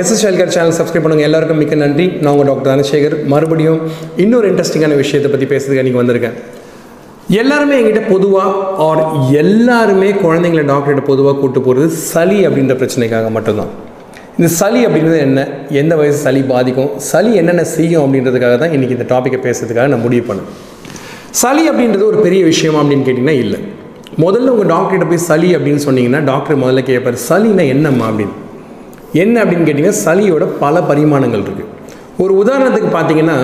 SS ஹெல்கர் channel subscribe பண்ணுங்கள் எல்லாருக்கும் மிக்க நன்றி. நான் உங்கள் டாக்டர் தனசேகர். மறுபடியும் இன்னொரு இன்ட்ரெஸ்டிங்கான விஷயத்தை பற்றி பேசுறதுக்கு அன்றைக்கி வந்திருக்கேன். எல்லாருமே என்கிட்ட பொதுவாக ஆர் எல்லாருமே குழந்தைங்களை டாக்டர்கிட்ட பொதுவாக கூட்டு போகிறது சளி அப்படின்ற பிரச்சனைக்காக மட்டும்தான். இந்த சளி அப்படின்றது என்ன? எந்த வயசு சளி பாதிக்கும்? சளி என்னென்ன செய்யும் அப்படின்றதுக்காக தான் இன்றைக்கி இந்த டாப்பிக்கை பேசுறதுக்காக நான் முடிவு பண்ணேன். சளி அப்படின்றது ஒரு பெரிய விஷயம் அப்படின்னு கேட்டிங்கன்னா இல்லை. முதல்ல உங்கள் டாக்டர்கிட்ட போய் சளி அப்படின்னு சொன்னீங்கன்னா டாக்டர் முதல்ல கேட்பார் சளினா என்னம்மா? அப்படின்னு. என்ன அப்படின்னு கேட்டிங்கன்னா சளியோட பல பரிமாணங்கள் இருக்குது ஒரு உதாரணத்துக்கு பார்த்தீங்கன்னா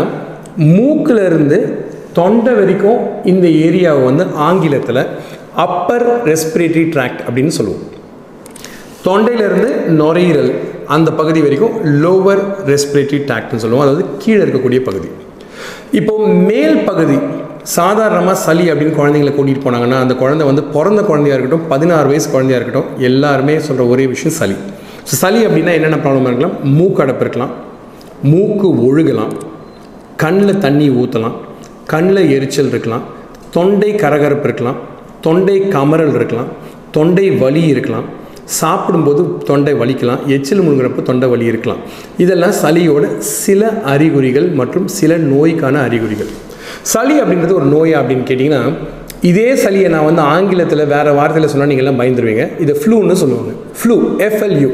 மூக்கிலிருந்து தொண்டை வரைக்கும் இந்த ஏரியாவை வந்து ஆங்கிலத்தில் அப்பர் ரெஸ்பிரேட்டரி ட்ராக்ட் அப்படின்னு சொல்லுவோம். தொண்டையிலிருந்து நுரையீரல் அந்த பகுதி வரைக்கும் லோவர் ரெஸ்பிரேட்டரி ட்ராக்ட்னு சொல்லுவோம். அதாவது கீழே இருக்கக்கூடிய பகுதி. இப்போ மேல் பகுதி சாதாரணமாக சளி அப்படின்னு குழந்தைங்களை கூட்டிகிட்டு போனாங்கன்னா அந்த குழந்தை வந்து பிறந்த குழந்தையா இருக்கட்டும் பதினாறு வயசு குழந்தையா இருக்கட்டும் எல்லாருமே சொல்கிற ஒரே விஷயம் சளி. ஸோ சளி அப்படின்னா என்னென்ன ப்ராப்ளம் இருக்கலாம்? மூக்கடப்பு இருக்கலாம். மூக்கு ஒழுகலாம். கண்ணில் தண்ணி ஊற்றலாம் கண்ணில் எரிச்சல் இருக்கலாம். தொண்டை கரகரப்பு இருக்கலாம். தொண்டை கமரல் இருக்கலாம். தொண்டை வலி இருக்கலாம். சாப்பிடும்போது தொண்டை வலிக்கலாம். எச்சில் முழுங்குறப்போ தொண்டை வலி இருக்கலாம். இதெல்லாம் சளியோட சில அறிகுறிகள் மற்றும் சில நோய்க்கான அறிகுறிகள். சளி அப்படின்றது ஒரு நோயா அப்படின்னு கேட்டிங்கன்னா இதே சளியை நான் வந்து ஆங்கிலத்தில் வேறு வார்த்தையில் சொன்னால் நீங்கள் எல்லாம் பயந்துருவீங்க. இதை ஃப்ளூன்னு சொல்லுவாங்க. Flu F L U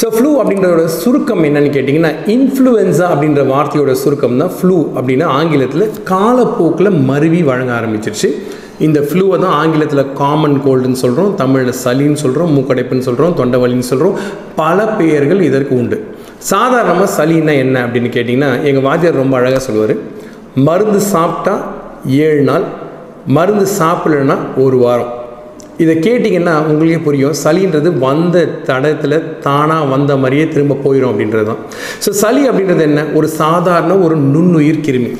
so flu அப்படின்றதோட சுருக்கம் என்னன்னு கேட்டிங்கன்னா இன்ஃப்ளூயன்ஸா அப்படின்ற வார்த்தையோட சுருக்கம் தான் ஃப்ளூ அப்படின்னா ஆங்கிலத்தில் காலப்போக்கில் மருவி வழங்க ஆரம்பிச்சிருச்சு. இந்த ஃப்ளூவை தான் ஆங்கிலத்தில் காமன் கோல்டுன்னு சொல்கிறோம் தமிழில் சளின்னு சொல்கிறோம் மூக்கடைப்புன்னு சொல்கிறோம் தொண்டவலின்னு சொல்கிறோம் பல பெயர்கள் இதற்கு உண்டு. சாதாரணமாக சளின்னா என்ன அப்படின்னு கேட்டிங்கன்னா எங்கள் வாத்தியார் ரொம்ப அழகாக சொல்லுவார் மருந்து சாப்பிட்டா ஏழு நாள் மருந்து சாப்பிடலன்னா ஒரு வாரம். இதை கேட்டிங்கன்னா உங்களுக்கே புரியும். சளின்றது வந்த தடத்தில் தானாக வந்த மாதிரியே திரும்ப போயிடும் அப்படின்றது தான். ஸோ சளி அப்படின்றது என்ன? ஒரு சாதாரண ஒரு நுண்ணுயிர் கிருமி.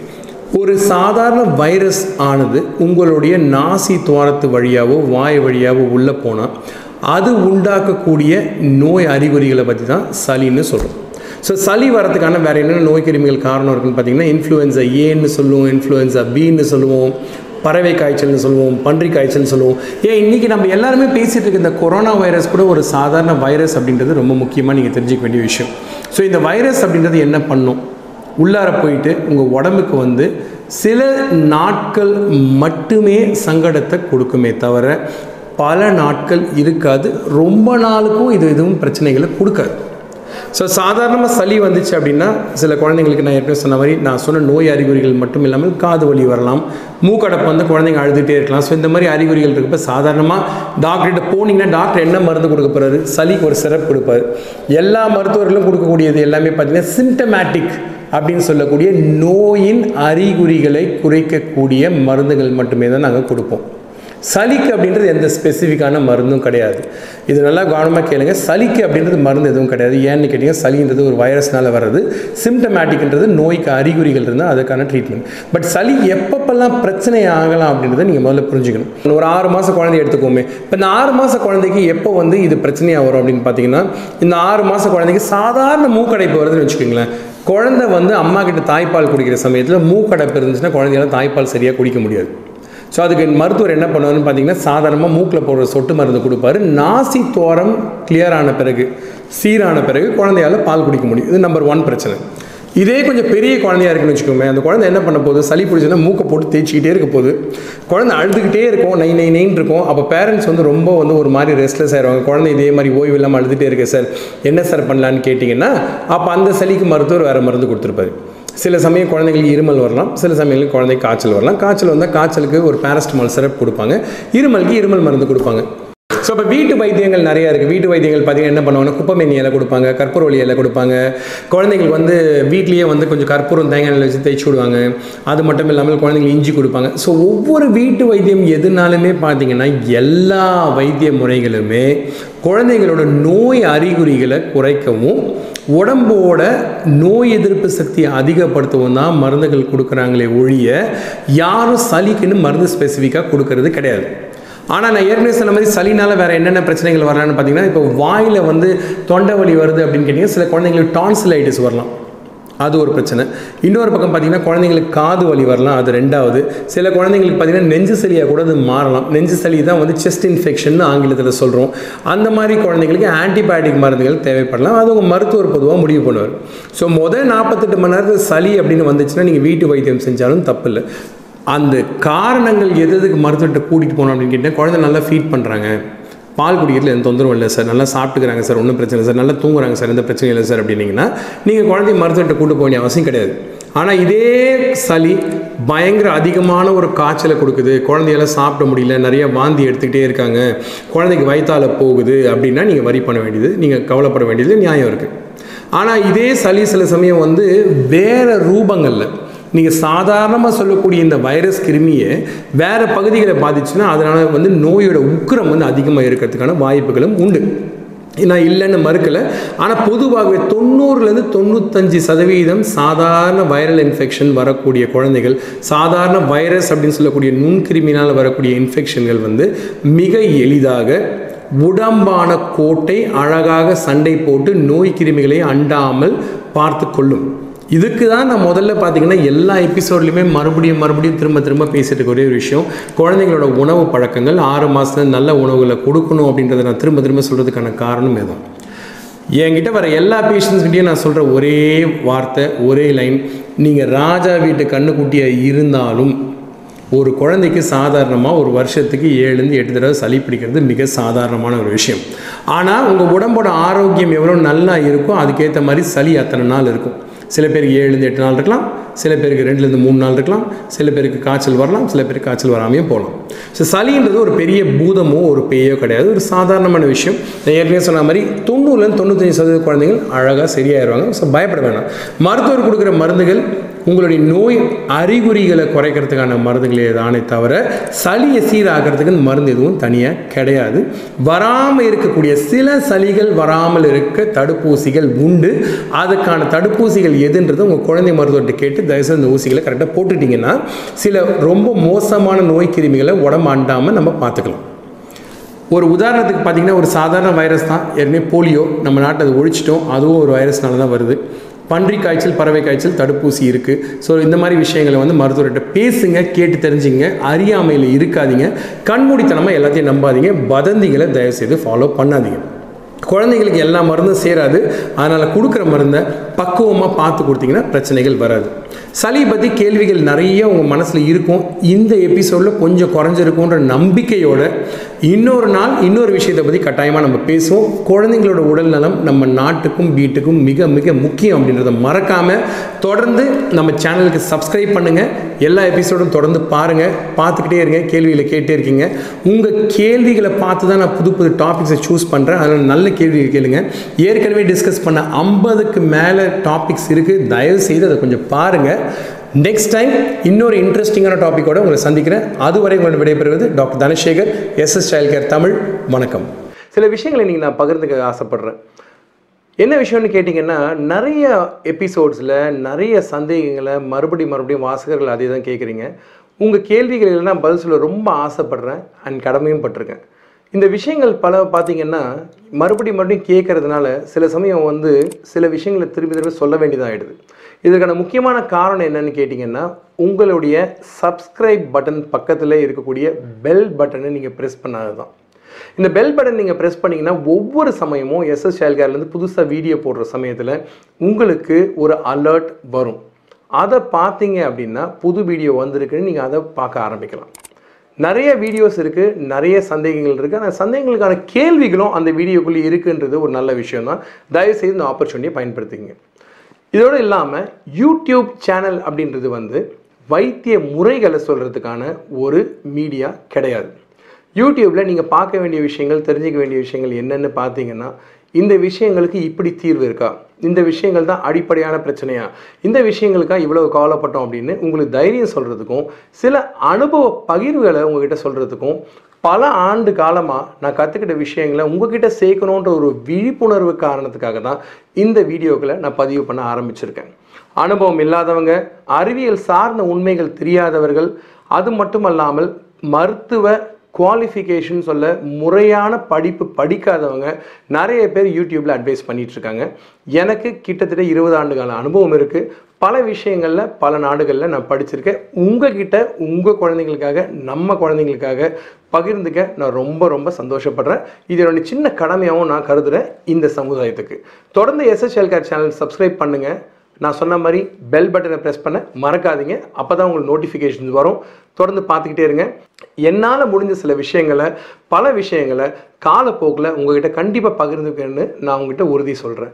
ஒரு சாதாரண வைரஸ் ஆனது உங்களுடைய நாசி துவாரத்து வழியாகவோ வாய் வழியாகவோ உள்ளே போனால் அது உண்டாக்கக்கூடிய நோய் அறிகுறிகளை பற்றி தான் சளின்னு சொல்கிறோம் ஸோ சளி வரதுக்கான வேறு என்னென்ன நோய் கிருமிகள் காரணம் இருக்குன்னு பார்த்தீங்கன்னா இன்ஃப்ளூயன்ஸா ஏன்னு சொல்லுவோம் இன்ஃப்ளூயன்ஸா பின்னு சொல்லுவோம் பறவை காய்ச்சல்னு சொல்லுவோம் பன்றி காய்ச்சல்னு சொல்லுவோம். ஏன் இன்றைக்கி நம்ம எல்லாருமே பேசிகிட்டு இருக்க இந்த கொரோனா வைரஸ் கூட ஒரு சாதாரண வைரஸ் அப்படின்றது ரொம்ப முக்கியமாக நீங்கள் தெரிஞ்சிக்க வேண்டிய விஷயம். ஸோ இந்த வைரஸ் அப்படின்றது என்ன பண்ணும்? உள்ளார போயிட்டு உங்கள் உடம்புக்கு வந்து சில நாட்கள் மட்டுமே சங்கடத்தை கொடுக்குமே தவிர பல நாட்கள் இருக்காது. ரொம்ப நாளுக்கும் இது எதுவும் பிரச்சனைகளை கொடுக்காது. ஸோ சாதாரணமாக சளி வந்துச்சு அப்படின்னா சில குழந்தைங்களுக்கு நான் ஏற்கனவே சொன்ன மாதிரி நான் சொன்ன நோய் அறிகுறிகள் மட்டும் இல்லாமல் காது வலி வரலாம் மூக்கடப்பு வந்து குழந்தைங்க அழுதுகிட்டே இருக்கலாம். ஸோ இந்த மாதிரி அறிகுறிகள் இருக்கப்ப சாதாரணமாக டாக்டர்கிட்ட போனீங்கன்னா டாக்டர் என்ன மருந்து கொடுக்க போகிறாரு சளிக்கு ஒரு சிறப்பு கொடுப்பாரு. எல்லா மருத்துவர்களும் கொடுக்கக்கூடியது எல்லாமே பார்த்தீங்கன்னா சிம்டமேட்டிக் அப்படின்னு சொல்லக்கூடிய நோயின் அறிகுறிகளை குறைக்கக்கூடிய மருந்துகள் மட்டுமே தான் நாங்கள் கொடுப்போம். சளிக்கு அப்படின்றது எந்த ஸ்பெசிஃபிக்கான மருந்தும் கிடையாது. இது நல்லா கவனமாக கேளுங்க. சளிக்கு அப்படின்றது மருந்து எதுவும் கிடையாது. ஏன்னு கேட்டிங்கன்னா சளின்றது ஒரு வைரஸ்னால் வர்றது. சிம்டமேட்டிக்ன்றது நோய்க்கு அறிகுறிகள் இருந்தால் அதுக்கான ட்ரீட்மெண்ட் பட் சளி எப்பப்பெல்லாம் பிரச்சனை ஆகலாம் அப்படின்றத நீங்கள் முதல்ல புரிஞ்சுக்கணும். ஒரு ஆறு மாதம் குழந்தை எடுத்துக்கோமே. இப்போ இந்த ஆறு மாத குழந்தைக்கு எப்போ வந்து இது பிரச்சனையாக வரும் அப்படின்னு பார்த்தீங்கன்னா இந்த ஆறு மாத குழந்தைக்கு சாதாரண மூக்கடைப்பு வருதுன்னு வச்சுக்கோங்களேன். குழந்தை வந்து அம்மா கிட்ட தாய்ப்பால் குடிக்கிற சமயத்தில் மூக்கடைப்பு இருந்துச்சுன்னா குழந்தையால தாய்ப்பால் சரியாக குடிக்க முடியாது. ஸோ அதுக்கு மருத்துவர் என்ன பண்ணுவார்னு பார்த்தீங்கன்னா சாதாரணமாக மூக்கில் போடுற சொட்டு மருந்து கொடுப்பாரு. நாசி தோரம் கிளியர் ஆன பிறகு சீரான பிறகு குழந்தையால் பால் குடிக்க முடியும். இது நம்பர் ஒன் பிரச்சனை. இதே கொஞ்சம் பெரிய குழந்தையா இருக்குன்னு வச்சுக்கோங்க அந்த குழந்தை என்ன பண்ண போகுது? சளி பிடிச்சதுன்னா மூக்கை போட்டு தேய்ச்சிக்கிட்டே இருக்க போகுது. குழந்தை அழுதுகிட்டே இருக்கும் நை நை நைன்னு இருக்கும். அப்போ பேரண்ட்ஸ் வந்து ரொம்ப வந்து ஒரு மாதிரி ரெஸ்ட்லெஸ் ஆயிடுவாங்க குழந்தை இதே மாதிரி ஓய்வு இல்லாமல் அழுதுகிட்டே இருக்கு சார் என்ன சார் பண்ணலான்னு கேட்டிங்கன்னா அப்போ அந்த சளிக்கு மருத்துவர் வேறு மருந்து கொடுத்துருப்பாரு. சில சமயம் குழந்தைங்களுக்கு இருமல் வரலாம் சில சமயங்களுக்கு குழந்தைக்கு காய்ச்சல் வரலாம். காய்ச்சல் வந்தால் காய்ச்சலுக்கு ஒரு பேரஸ்டமால் சிரப் கொடுப்பாங்க. இருமலுக்கு இருமல் மருந்து கொடுப்பாங்க. ஸோ இப்போ வீட்டு வைத்தியங்கள் நிறையா இருக்குது வீட்டு வைத்தியங்கள் பார்த்தீங்கன்னா என்ன பண்ணுவாங்கன்னா குப்பமேனி இலை கொடுப்பாங்க கற்பூரவள்ளி இலை கொடுப்பாங்க. குழந்தைங்களுக்கு வந்து வீட்லேயே வந்து கொஞ்சம் கற்பூரம் தேங்காய் எண்ணெய் வச்சு தேய்ச்சி விடுவாங்க. அது மட்டும் இல்லாமல் குழந்தைங்களுக்கு இஞ்சி கொடுப்பாங்க. ஸோ ஒவ்வொரு வீட்டு வைத்தியம் எதுனாலுமே பார்த்தீங்கன்னா எல்லா வைத்திய முறைகளுமே குழந்தைங்களோட நோய் அறிகுறிகளை குறைக்கவும் உடம்போட நோய் எதிர்ப்பு சக்தியை அதிகப்படுத்தவும் தான் மருந்துகள் கொடுக்குறாங்களே ஒழிய யாரும் சளிக்குன்னு மருந்து ஸ்பெசிஃபிக்காக கொடுக்கறது கிடையாது. ஆனால் நான் ஏற்கனவே சொன்ன மாதிரி சளினால் வேறு என்னென்ன பிரச்சனைகள் வரலான்னு பார்த்தீங்கன்னா இப்போ வாயில் வந்து தொண்டை வலி வருது அப்படின்னு கேட்டிங்கன்னா சில குழந்தைங்களுக்கு டான்சிலைட்டிஸ் வரலாம். அது ஒரு பிரச்சனை. இன்னொரு பக்கம் பார்த்தீங்கன்னா குழந்தைங்களுக்கு காது வலி வரலாம் அது ரெண்டாவது. சில குழந்தைங்களுக்கு பார்த்திங்கன்னா நெஞ்சு சளியாக கூட அது மாறலாம். நெஞ்சு சளி தான் வந்து செஸ்ட் இன்ஃபெக்ஷன் ஆங்கிலத்தில் சொல்கிறோம் அந்த மாதிரி குழந்தைங்களுக்கு ஆன்டிபயோட்டிக் மருந்துகள் தேவைப்படலாம். அது உங்கள் மருத்துவர் பொதுவாக முடிவு பண்ணுவார். ஸோ முதல் நாற்பத்தெட்டு மணி நேரத்தில் சளி அப்படின்னு வந்துச்சுன்னா நீங்கள் வீட்டு வைத்தியம் செஞ்சாலும் தப்பு இல்லை அந்த காரணங்கள் எது எதுக்கு மருத்துவர்கிட்ட கூட்டிகிட்டு போகணும் அப்படின்னு கேட்டால் குழந்தை நல்லா ஃபீட் பண்ணுறாங்க பால் குடிக்கிறதுல எந்த தொந்தரவும் இல்லை சார் நல்லா சாப்பிட்டுக்கிறாங்க சார் ஒன்றும் பிரச்சனை இல்லை சார் நல்லா தூங்குறாங்க சார் எந்த பிரச்சனையும் இல்லை சார் அப்படின்னீங்கன்னா நீங்கள் குழந்தைய மருத்துவர்கிட்ட கூட்டு போக வேண்டிய அவசியம் கிடையாது. ஆனால் இதே சளி பயங்கர அதிகமான ஒரு காய்ச்சலை கொடுக்குது. குழந்தையெல்லாம் சாப்பிட முடியல நிறைய வாந்தி எடுத்துக்கிட்டே இருக்காங்க. குழந்தைக்கு வயிற்றால் போகுது அப்படின்னா நீங்கள் வரி பண்ண வேண்டியது நீங்கள் கவலைப்பட வேண்டியது நியாயம் இருக்குது ஆனால் இதே சளி சில சமயம் வந்து வேறு ரூபங்களில் நீங்கள் சாதாரணமாக சொல்லக்கூடிய இந்த வைரஸ் கிருமியை வேறு பகுதிகளை பாதிச்சுன்னா அதனால் வந்து நோயோட உக்கிரம் வந்து அதிகமாக இருக்கிறதுக்கான வாய்ப்புகளும் உண்டு. நான் இல்லைன்னு மறுக்கலை. ஆனால் பொதுவாகவே தொண்ணூறுலேருந்து தொண்ணூத்தஞ்சு சதவீதம் சாதாரண வைரல் இன்ஃபெக்ஷன் வரக்கூடிய குழந்தைகள் சாதாரண வைரஸ் அப்படின்னு சொல்லக்கூடிய நுண்கிருமினால் வரக்கூடிய இன்ஃபெக்ஷன்கள் வந்து மிக எளிதாக உடம்பான கோட்டை அழகாக சண்டை போட்டு நோய் கிருமிகளை அண்டாமல் பார்த்து கொள்ளும். இதுக்கு தான் நான் முதல்ல பார்த்தீங்கன்னா எல்லா எபிசோட்லையுமே மறுபடியும் மறுபடியும் திரும்ப திரும்ப பேசிட்டு இருக்க ஒரே ஒரு விஷயம். குழந்தைங்களோட உணவு பழக்கங்கள் ஆறு மாதத்துல நல்ல உணவுகளை கொடுக்கணும் அப்படின்றத நான் திரும்ப திரும்ப சொல்கிறதுக்கான காரணம் எதுவும் என்கிட்ட வர எல்லா பேஷண்ட்ஸ்கிட்டையும் நான் சொல்கிற ஒரே வார்த்தை ஒரே லைன் நீங்கள் ராஜா வீட்டு கண்ணுக்குட்டியாக இருந்தாலும் ஒரு குழந்தைக்கு சாதாரணமாக ஒரு வருஷத்துக்கு ஏழுலேருந்து எட்டு தடவை சளி பிடிக்கிறது மிக சாதாரணமான ஒரு விஷயம். ஆனால் உங்கள் உடம்போட ஆரோக்கியம் எவ்வளோ நல்லா இருக்கோ அதுக்கேற்ற மாதிரி சளி அத்தனை நாள் இருக்கும். சில பேருக்கு ஏழுலேருந்து எட்டு நாள் இருக்கலாம் சில பேருக்கு ரெண்டுலேருந்து மூணு நாள் இருக்கலாம் சில பேருக்கு காய்ச்சல் வரலாம் சில பேருக்கு காய்ச்சல் வராமையும் போகலாம். ஸோ சளின்றது ஒரு பெரிய பூதமோ ஒரு பேயோ கிடையாது. ஒரு சாதாரணமான விஷயம். நான் ஏற்கனவே சொன்ன மாதிரி தொண்ணூறுலேருந்து தொண்ணூத்தஞ்சு சதவீத குழந்தைகள் அழகாக சரியாயிருவாங்க. ஸோ பயப்பட வேணாம். மருத்துவர் கொடுக்குற மருந்துகள் உங்களுடைய நோய் அறிகுறிகளை குறைக்கிறதுக்கான மருந்துகளே தானே தவிர சளியை சீராகிறதுக்கு மருந்து எதுவும் தனியாக கிடையாது. வராமல் இருக்கக்கூடிய சில சளிகள் வராமல் இருக்க தடுப்பூசிகள் உண்டு. அதுக்கான தடுப்பூசிகள் எதுன்றது உங்கள் குழந்தை மருத்துவர்கிட்ட கேட்டு தயவுசெய்து அந்த ஊசிகளை கரெக்டாக போட்டுட்டிங்கன்னா சில ரொம்ப மோசமான நோய் கிருமிகளை உடம்பு அண்டாமல் நம்ம பார்த்துக்கலாம். ஒரு உதாரணத்துக்கு பார்த்தீங்கன்னா ஒரு சாதாரண வைரஸ் தான். ஏற்கனவே போலியோ நம்ம நாட்டை அதை ஒழிச்சிட்டோம். அதுவும் ஒரு வைரஸ்னால தான் வருது. பன்றி காய்ச்சல் பறவை காய்ச்சல் தடுப்பூசி இருக்குது ஸோ இந்த மாதிரி விஷயங்களை வந்து மருத்துவர்கிட்ட பேசுங்க கேட்டு தெரிஞ்சுங்க. அறியாமையில் இருக்காதீங்க. கண்மூடித்தனமாக எல்லாத்தையும் நம்பாதீங்க. வதந்திகளை தயவுசெய்து ஃபாலோ பண்ணாதீங்க. குழந்தைங்களுக்கு எல்லா மருந்தும் சேராது. அதனால் கொடுக்குற மருந்தை பக்குவமாக பார்த்து கொடுத்தீங்கன்னா பிரச்சனைகள் வராது. சளி பற்றி கேள்விகள் நிறைய உங்கள் மனசில் இருக்கும். இந்த எபிசோடில் கொஞ்சம் குறைஞ்சிருக்குன்ற நம்பிக்கையோட இன்னொரு நாள் இன்னொரு விஷயத்தை பற்றி கட்டாயமாக நம்ம பேசுவோம். குழந்தைங்களோட உடல் நலம் நம்ம நாட்டுக்கும் வீட்டுக்கும் மிக மிக முக்கியம் அப்படின்றத மறக்காமல் தொடர்ந்து நம்ம சேனலுக்கு சப்ஸ்கிரைப் பண்ணுங்கள் எல்லா எபிசோடும் தொடர்ந்து பாருங்கள் பார்த்துக்கிட்டே இருங்க. கேள்விகளை கேட்டே இருக்கீங்க. உங்கள் கேள்விகளை பார்த்து தான் நான் புது புது டாபிக்ஸை சூஸ் பண்ணுறேன் அதில் நல்ல கேள்விகள் கேளுங்க. ஏற்கனவே டிஸ்கஸ் பண்ண ஐம்பதுக்கு மேலே டாபிக்ஸ் இருக்குது தயவு செய்து அதை கொஞ்சம் பாருங்கள் நெக்ஸ்ட் டைம் இன்னொரு இன்ட்ரெஸ்டிங்கான டாப்பிக்கோட உங்களை சந்திக்கிறேன். அதுவரை உங்களை விடைபெறுவது doctor Dhanasekar SS child care Tamil. வணக்கம். சில விஷயங்களை நீங்கள் நான் பகிர்ந்துக்க ஆசைப்படுறேன். என்ன விஷயம்னு கேட்டிங்கன்னா நிறைய எபிசோட்ஸில் நிறைய சந்தேகங்களை மறுபடியும் மறுபடியும் வாசகர்கள் அதே தான் கேட்குறீங்க. உங்கள் கேள்விகள் நான் பதில் சொல்ல ரொம்ப ஆசைப்படுறேன் அண்ட் கடமையும் பட்டிருக்கேன். இந்த விஷயங்கள் பல பார்த்தீங்கன்னா மறுபடியும் மறுபடியும் கேட்கறதுனால சில சமயம் வந்து சில விஷயங்களை திரும்பி திரும்பி சொல்ல வேண்டியதாகிடுது இதற்கான முக்கியமான காரணம் என்னன்னு கேட்டிங்கன்னா உங்களுடைய சப்ஸ்கிரைப் பட்டன் பக்கத்தில் இருக்கக்கூடிய பெல் பட்டனை நீங்கள் ப்ரெஸ் பண்ணாது தான் இந்த பெல் பட்டன் நீங்கள் ப்ரெஸ் பண்ணிங்கன்னா ஒவ்வொரு சமயமும் எஸ்எஸ் சேல்கார்லேருந்து புதுசாக வீடியோ போடுற சமயத்தில் உங்களுக்கு ஒரு அலர்ட் வரும். அதை பார்த்தீங்க அப்படின்னா புது வீடியோ வந்திருக்குன்னு நீங்கள் அதை பார்க்க ஆரம்பிக்கலாம். நிறைய வீடியோஸ் இருக்குது நிறைய சந்தேகங்கள் இருக்குது அந்த சந்தேகங்களுக்கான கேள்விகளும் அந்த வீடியோக்குள்ளே இருக்குன்றது ஒரு நல்ல விஷயம் தான் தயவுசெய்து இந்த ஆப்பர்ச்சுனிட்டியை பயன்படுத்திங்க இதோடு இல்லாமல் யூடியூப் சேனல் அப்படின்றது வந்து வைத்திய முறைகளை சொல்கிறதுக்கான ஒரு மீடியா கிடையாது. யூடியூப்பில் நீங்கள் பார்க்க வேண்டிய விஷயங்கள் தெரிஞ்சிக்க வேண்டிய விஷயங்கள் என்னென்னு பார்த்தீங்கன்னா இந்த விஷயங்களுக்கு இப்படி தீர்வு இருக்கா? இந்த விஷயங்கள் தான் அடிப்படையான பிரச்சனையா? இந்த விஷயங்களுக்காக இவ்வளவு கவலைப்பட்டோம் அப்படின்னு உங்களுக்கு தைரியம் சொல்கிறதுக்கும் சில அனுபவ பகிர்வுகளை உங்ககிட்ட சொல்கிறதுக்கும் பல ஆண்டு காலமாக நான் கற்றுக்கிட்ட விஷயங்களை உங்ககிட்ட சேர்க்கணுன்ற ஒரு விழிப்புணர்வு காரணத்துக்காக தான் இந்த வீடியோக்களை நான் பதிவு பண்ண ஆரம்பிச்சிருக்கேன். அனுபவம் இல்லாதவங்க அறிவியல் சார்ந்த உண்மைகள் தெரியாதவர்கள் அது மட்டுமல்லாமல் மருத்துவ குவாலிஃபிகேஷன் சொல்ல முறையான படிப்பு படிக்காதவங்க நிறைய பேர் யூடியூப்பில் அட்வைஸ் பண்ணிகிட்ருக்காங்க இருக்காங்க எனக்கு கிட்டத்தட்ட இருபது ஆண்டு கால அனுபவம் இருக்குது பல விஷயங்களில் பல நாடுகளில் நான் படிச்சிருக்கேன். உங்ககிட்ட உங்கள் குழந்தைங்களுக்காக நம்ம குழந்தைங்களுக்காக பகிர்ந்துக்க நான் ரொம்ப ரொம்ப சந்தோஷப்படுறேன். இது என்னோட சின்ன கடமையாகவும் நான் கருதுகிறேன் இந்த சமுதாயத்துக்கு. தொடர்ந்து எஸ்எஸ்எல்கார் சேனல் சப்ஸ்கிரைப் பண்ணுங்கள் நான் சொன்ன மாதிரி பெல் பட்டனை ப்ரெஸ் பண்ண மறக்காதீங்க. அப்போ தான் உங்களுக்கு நோட்டிஃபிகேஷன்ஸ் வரும். தொடர்ந்து பார்த்துக்கிட்டே இருங்க. என்னால் முடிஞ்ச சில விஷயங்களை பல விஷயங்களை காலப்போக்கில் உங்ககிட்ட கண்டிப்பாக பகிர்ந்துக்கன்னு நான் உங்ககிட்ட உறுதி சொல்கிறேன்